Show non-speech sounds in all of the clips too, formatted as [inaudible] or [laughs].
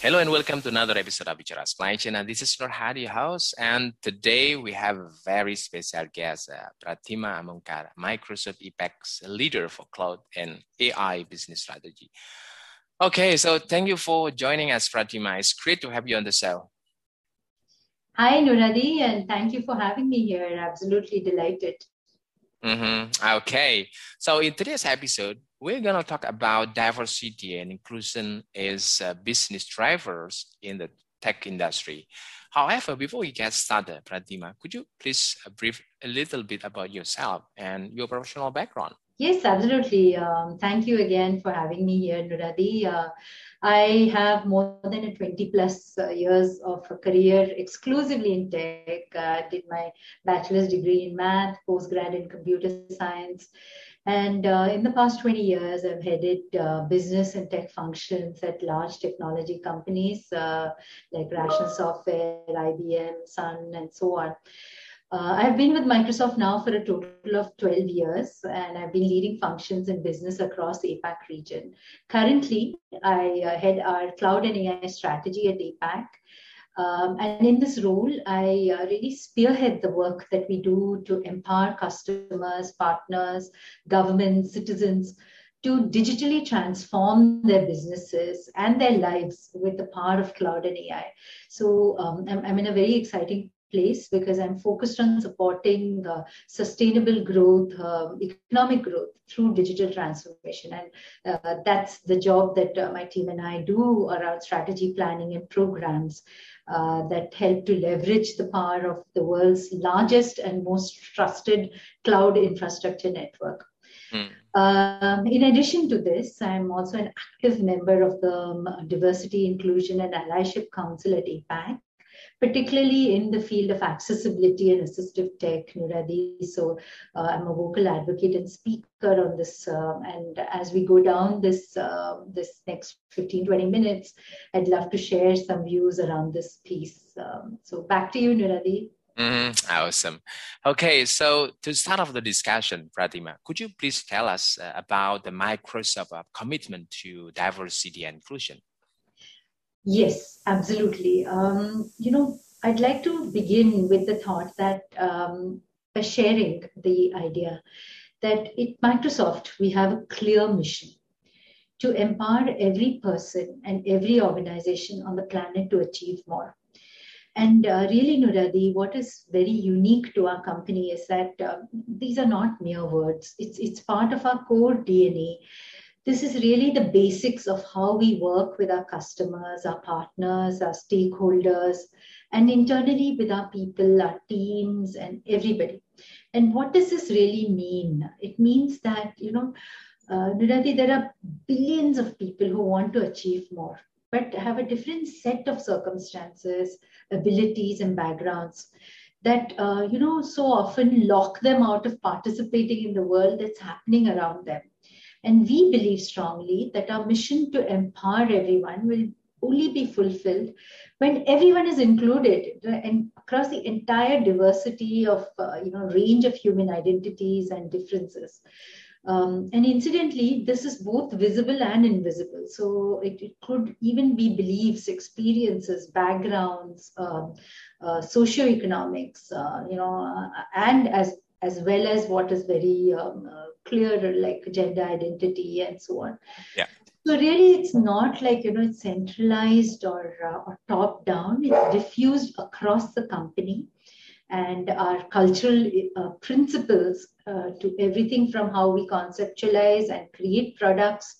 Hello and welcome to another episode of Bichara Supply Chain. And this is Nur Hadi, host. And today we have a very special guest, uh, Pratima Amonkar, Microsoft APAC leader for cloud and AI business strategy. Okay, so thank you for joining us, Pratima. It's great to have you on the show. Hi, Nuradi, and thank you for having me here. Absolutely delighted. Mm-hmm. Okay, so in today's episode, we're going to talk about diversity and inclusion as uh, business drivers in the tech industry. However, before we get started, Pratima, could you please uh, brief a little bit about yourself and your professional background? Yes, absolutely. Um, thank you again for having me here, Nuradi. Uh, I have more than a 20 plus uh, years of a career exclusively in tech. Uh, did my bachelor's degree in math, postgrad in computer science, and uh, in the past 20 years, I've headed uh, business and tech functions at large technology companies uh, like Rational Software, IBM, Sun, and so on. Uh, I've been with Microsoft now for a total of 12 years, and I've been leading functions in business across the APAC region. Currently, I uh, head our cloud and AI strategy at APAC, um, and in this role, I uh, really spearhead the work that we do to empower customers, partners, governments, citizens to digitally transform their businesses and their lives with the power of cloud and AI. So um, I'm, I'm, in a very exciting place because I'm focused on supporting uh, sustainable growth, uh, economic growth through digital transformation. And uh, that's the job that uh, my team and I do around strategy planning and programs uh, that help to leverage the power of the world's largest and most trusted cloud infrastructure network. Mm. Um, in addition to this, I'm also an active member of the um, Diversity, Inclusion, and Allyship Council at APAC, particularly in the field of accessibility and assistive tech, Nuradi. So uh, I'm a vocal advocate and speaker on this. Uh, and as we go down this uh, this next 15, 20 minutes, I'd love to share some views around this piece. Um, so back to you, Nuradi. Mm-hmm. Awesome. Okay, so to start off the discussion, Pratima, could you please tell us uh, about the Microsoft uh, commitment to diversity and inclusion? Yes, absolutely. Um, you know, I'd like to begin with the thought that um, by sharing the idea that at Microsoft, we have a clear mission to empower every person and every organization on the planet to achieve more. And uh, really, Nuradi, what is very unique to our company is that uh, these are not mere words. It's, it's part of our core DNA this is really the basics of how we work with our customers, our partners, our stakeholders, and internally with our people, our teams, and everybody. And what does this really mean? It means that, you know, uh, there are billions of people who want to achieve more, but have a different set of circumstances, abilities, and backgrounds that, uh, you know, so often lock them out of participating in the world that's happening around them. And we believe strongly that our mission to empower everyone will only be fulfilled when everyone is included and across the entire diversity of uh, you know range of human identities and differences. Um, and incidentally this is both visible and invisible. So it, it could even be beliefs experiences backgrounds um, uh, socioeconomics uh, you know uh, and as as well as what is very um, uh, clear like gender identity and so on. Yeah. So really it's not like you know it's centralized or, uh, or top down it's diffused across the company. And our cultural uh, principles uh, to everything from how we conceptualize and create products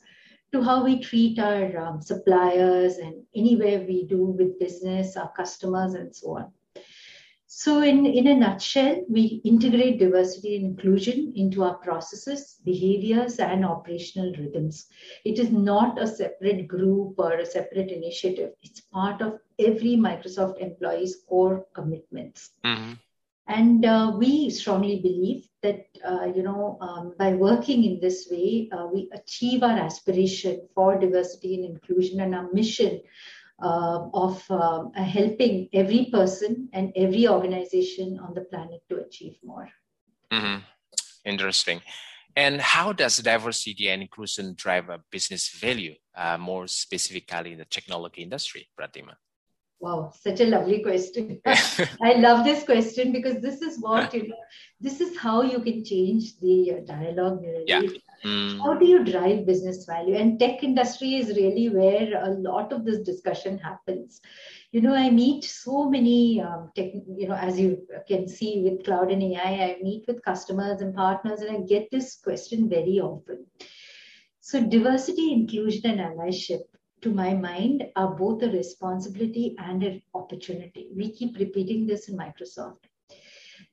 to how we treat our um, suppliers and anywhere we do with business our customers and so on So, in, in a nutshell, we integrate diversity and inclusion into our processes, behaviors, and operational rhythms. It is not a separate group or a separate initiative, it's part of every Microsoft employee's core commitments. Mm-hmm. And uh, we strongly believe that, uh, you know, um, by working in this way, uh, we achieve our aspiration for diversity and inclusion and our mission uh, of uh, helping every person and every organization on the planet to achieve more. Mm-hmm. Interesting. And how does diversity and inclusion drive a business value, uh, more specifically in the technology industry, Pratima? Wow, such a lovely question. [laughs] [laughs] I love this question because this is what, you know, this is how you can change the dialogue. Yeah. Mm. How do you drive business value? And tech industry is really where a lot of this discussion happens. You know, I meet so many um, tech, you know, as you can see with cloud and AI, I meet with customers and partners and I get this question very often. So diversity, inclusion, and allyship to my mind, are both a responsibility and an opportunity. We keep repeating this in Microsoft.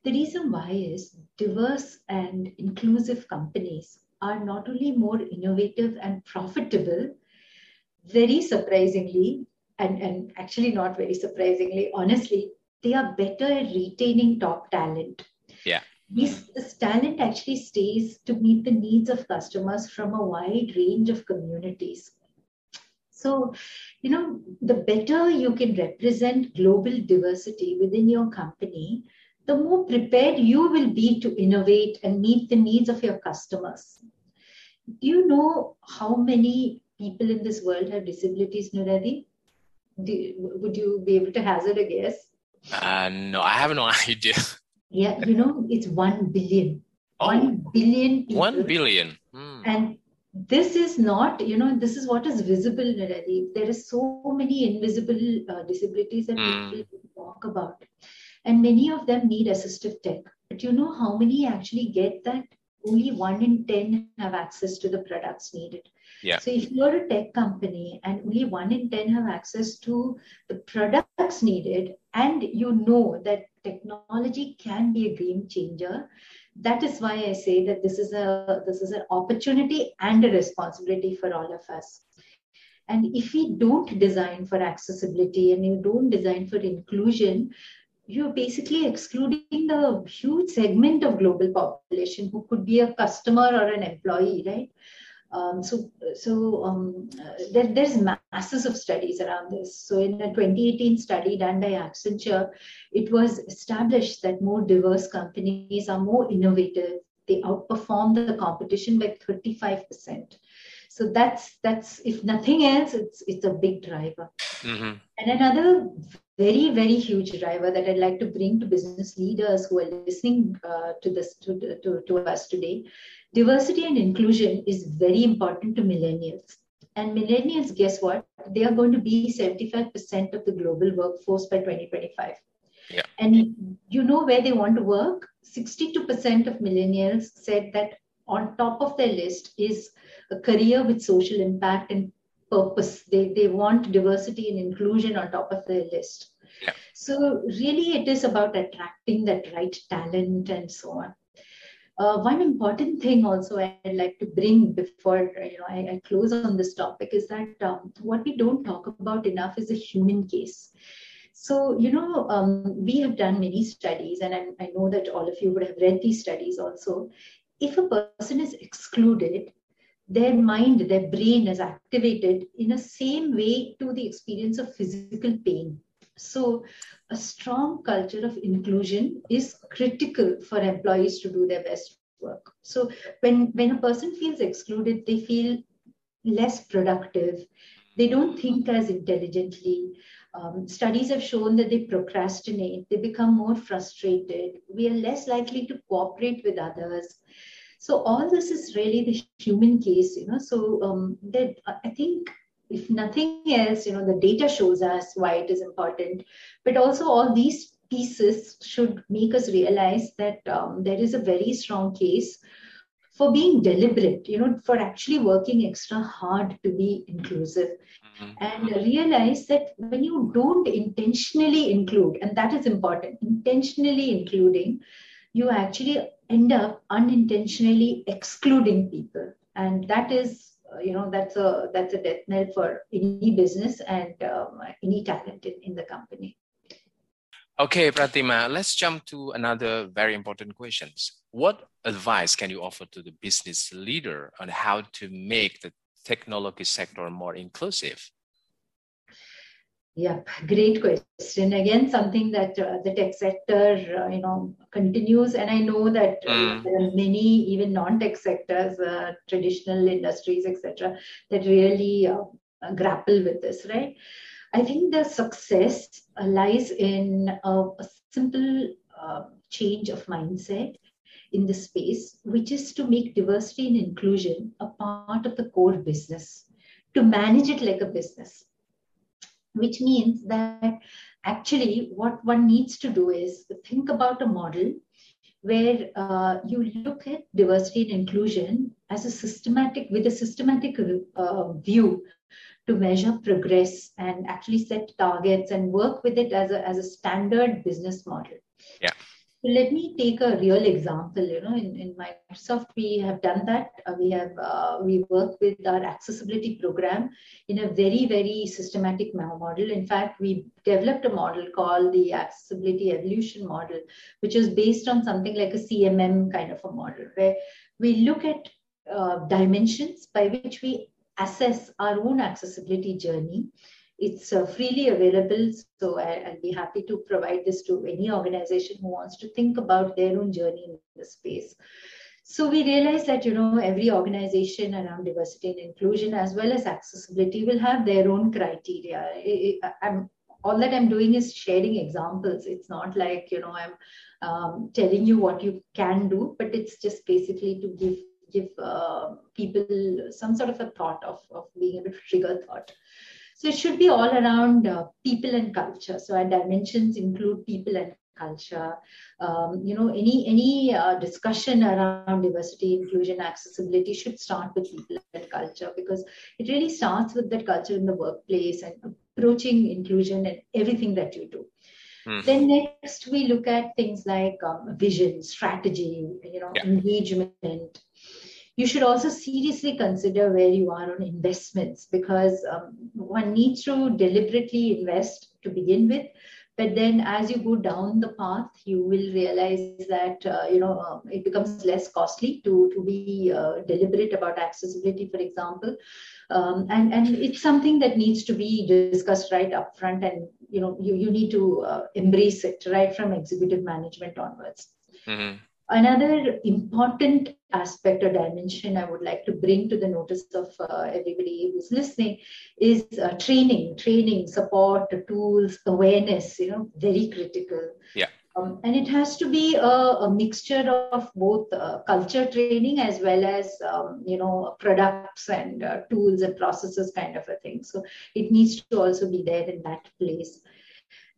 The reason why is diverse and inclusive companies are not only more innovative and profitable, very surprisingly, and, and actually not very surprisingly, honestly, they are better at retaining top talent. Yeah. This, this talent actually stays to meet the needs of customers from a wide range of communities. So, you know, the better you can represent global diversity within your company, the more prepared you will be to innovate and meet the needs of your customers. Do you know how many people in this world have disabilities, Nuradi? Do, would you be able to hazard a guess? Uh, no, I have no [laughs] idea. Yeah, you know, it's 1 billion. Oh, 1 billion people. 1 billion. Hmm. And this is not, you know, this is what is visible, Nuradi. There are so many invisible uh, disabilities that mm. people talk about. And many of them need assistive tech. But you know how many actually get that? Only one in 10 have access to the products needed. Yeah. So if you're a tech company and only one in 10 have access to the products needed, and you know that technology can be a game changer, that is why I say that this is a this is an opportunity and a responsibility for all of us. And if we don't design for accessibility and you don't design for inclusion, you're basically excluding the huge segment of global population who could be a customer or an employee, right? Um, so, so um, there, there's masses of studies around this. So, in a 2018 study done by Accenture, it was established that more diverse companies are more innovative. They outperform the competition by 35%. So that's that's if nothing else, it's it's a big driver. Mm-hmm. And another very very huge driver that I'd like to bring to business leaders who are listening uh, to this to, to, to us today diversity and inclusion is very important to millennials. And millennials, guess what? They are going to be 75% of the global workforce by 2025. Yeah. And you know where they want to work? 62% of millennials said that on top of their list is a career with social impact and purpose. They, they want diversity and inclusion on top of their list. So, really, it is about attracting that right talent and so on. Uh, one important thing also I'd like to bring before you know I, I close on this topic is that um, what we don't talk about enough is the human case. So you know um, we have done many studies, and I, I know that all of you would have read these studies also. If a person is excluded, their mind, their brain is activated in a same way to the experience of physical pain. So a strong culture of inclusion is critical for employees to do their best work. So when, when a person feels excluded, they feel less productive. They don't think as intelligently. Um, studies have shown that they procrastinate, they become more frustrated. We are less likely to cooperate with others. So all this is really the human case, you know. So um, that I think if nothing else, you know, the data shows us why it is important, but also all these pieces should make us realize that um, there is a very strong case for being deliberate, you know, for actually working extra hard to be inclusive. Mm-hmm. And realize that when you don't intentionally include, and that is important, intentionally including, you actually end up unintentionally excluding people. And that is you know that's a that's a death knell for any business and um, any talent in, in the company Okay, Pratima, let's jump to another very important questions. What advice can you offer to the business leader on how to make the technology sector more inclusive? Yep, great question. Again, something that uh, the tech sector, uh, you know, continues, and I know that uh, mm. there are many, even non-tech sectors, uh, traditional industries, etc., that really uh, grapple with this, right? I think the success lies in a, a simple uh, change of mindset in the space, which is to make diversity and inclusion a part of the core business, to manage it like a business, which means that actually what one needs to do is think about a model where uh, you look at diversity and inclusion as a systematic with a systematic uh, view to measure progress and actually set targets and work with it as a, as a standard business model. Yeah. Let me take a real example. You know, in, in Microsoft, we have done that. Uh, we have uh, we work with our accessibility program in a very very systematic model. In fact, we developed a model called the accessibility evolution model, which is based on something like a CMM kind of a model, where we look at uh, dimensions by which we assess our own accessibility journey. It's uh, freely available, so I, will be happy to provide this to any organization who wants to think about their own journey in the space. So we realize that you know every organization around diversity and inclusion as well as accessibility will have their own criteria. I'm, all that I'm doing is sharing examples. It's not like you know I'm um, telling you what you can do, but it's just basically to give give uh, people some sort of a thought of, of being able to trigger thought. So it should be all around uh, people and culture. So our dimensions include people and culture. Um, you know, any any uh, discussion around diversity, inclusion, accessibility should start with people and culture because it really starts with that culture in the workplace and approaching inclusion and everything that you do. Mm. Then next we look at things like um, vision, strategy, you know, yeah. engagement, you should also seriously consider where you are on investments because um, one needs to deliberately invest to begin with. But then as you go down the path you will realize that uh, you know um, it becomes less costly to to be uh, deliberate about accessibility for example. Um, and and it's something that needs to be discussed right up front and you know you, you need to uh, embrace it right from executive management onwards. Mm-hmm. Another important aspect or dimension I would like to bring to the notice of uh, everybody who's listening is uh, training, training, support, tools, awareness, you know, very critical. Yeah. Um, and it has to be a, a mixture of both uh, culture training as well as um, you know products and uh, tools and processes kind of a thing so it needs to also be there in that place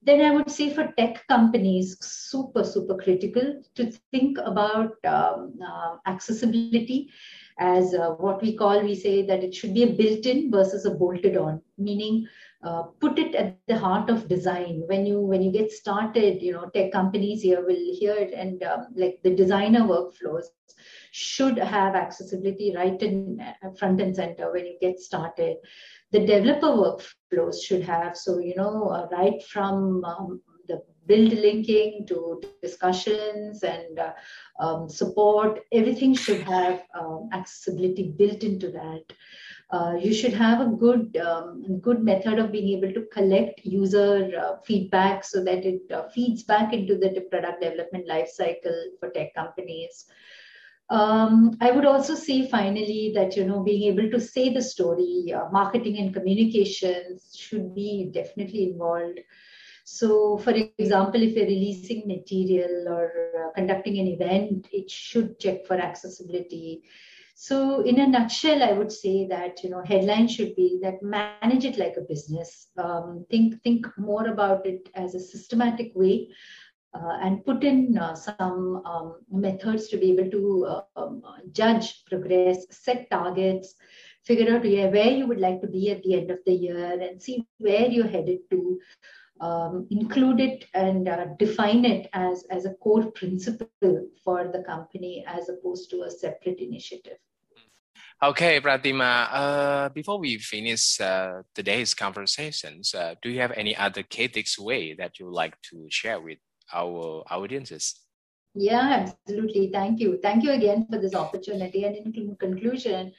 then I would say for tech companies, super, super critical to think about um, uh, accessibility as uh, what we call, we say that it should be a built in versus a bolted on, meaning uh, put it at the heart of design. When you when you get started you know tech companies here will hear it and um, like the designer workflows should have accessibility right in uh, front and center when you get started the developer workflows should have. So, you know, uh, right from um, the build linking to discussions and uh, um, support, everything should have um, accessibility built into that. Uh, you should have a good um, good method of being able to collect user uh, feedback so that it uh, feeds back into the product development lifecycle for tech companies. Um, I would also say finally that you know being able to say the story, uh, marketing and communications should be definitely involved. So, for example, if you're releasing material or uh, conducting an event, it should check for accessibility. So, in a nutshell, I would say that you know headline should be that manage it like a business. Um, think think more about it as a systematic way uh, and put in uh, some um, methods to be able to uh, um, judge progress, set targets, figure out yeah, where you would like to be at the end of the year, and see where you're headed to. Um, include it and uh, define it as, as a core principle for the company as opposed to a separate initiative. Okay, Pratima, uh, before we finish uh, today's conversations, uh, do you have any other key way that you would like to share with our audiences? Yeah, absolutely. Thank you. Thank you again for this opportunity. And in conclusion,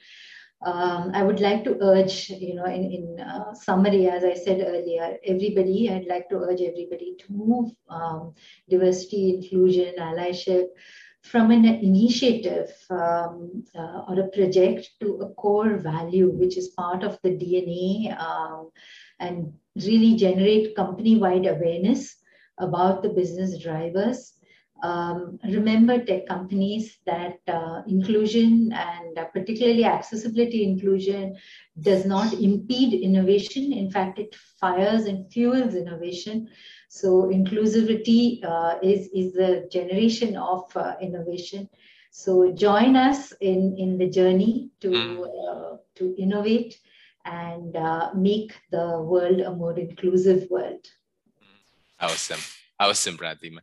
um, I would like to urge, you know, in, in uh, summary, as I said earlier, everybody, I'd like to urge everybody to move um, diversity, inclusion, allyship from an initiative um, uh, or a project to a core value, which is part of the DNA um, and really generate company wide awareness about the business drivers. Um, remember tech companies that uh, inclusion and uh, particularly accessibility inclusion does not impede innovation. In fact, it fires and fuels innovation. So inclusivity uh, is, is the generation of uh, innovation. So join us in, in the journey to, mm. uh, to innovate and uh, make the world a more inclusive world. Awesome. Awesome, Pratima.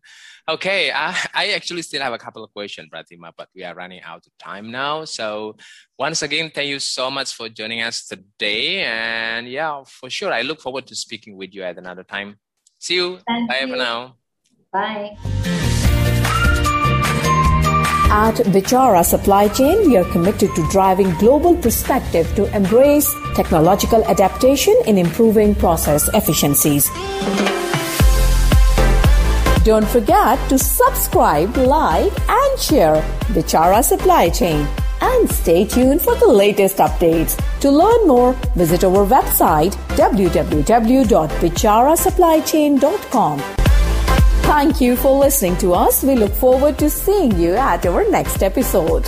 Okay, I, I actually still have a couple of questions, Pratima, but we are running out of time now. So once again, thank you so much for joining us today. And yeah, for sure, I look forward to speaking with you at another time. See you. Thank Bye you. for now. Bye. At Bichara Supply Chain, we are committed to driving global perspective to embrace technological adaptation in improving process efficiencies. Don't forget to subscribe, like, and share Bichara Supply Chain. And stay tuned for the latest updates. To learn more, visit our website www.bicharasupplychain.com. Thank you for listening to us. We look forward to seeing you at our next episode.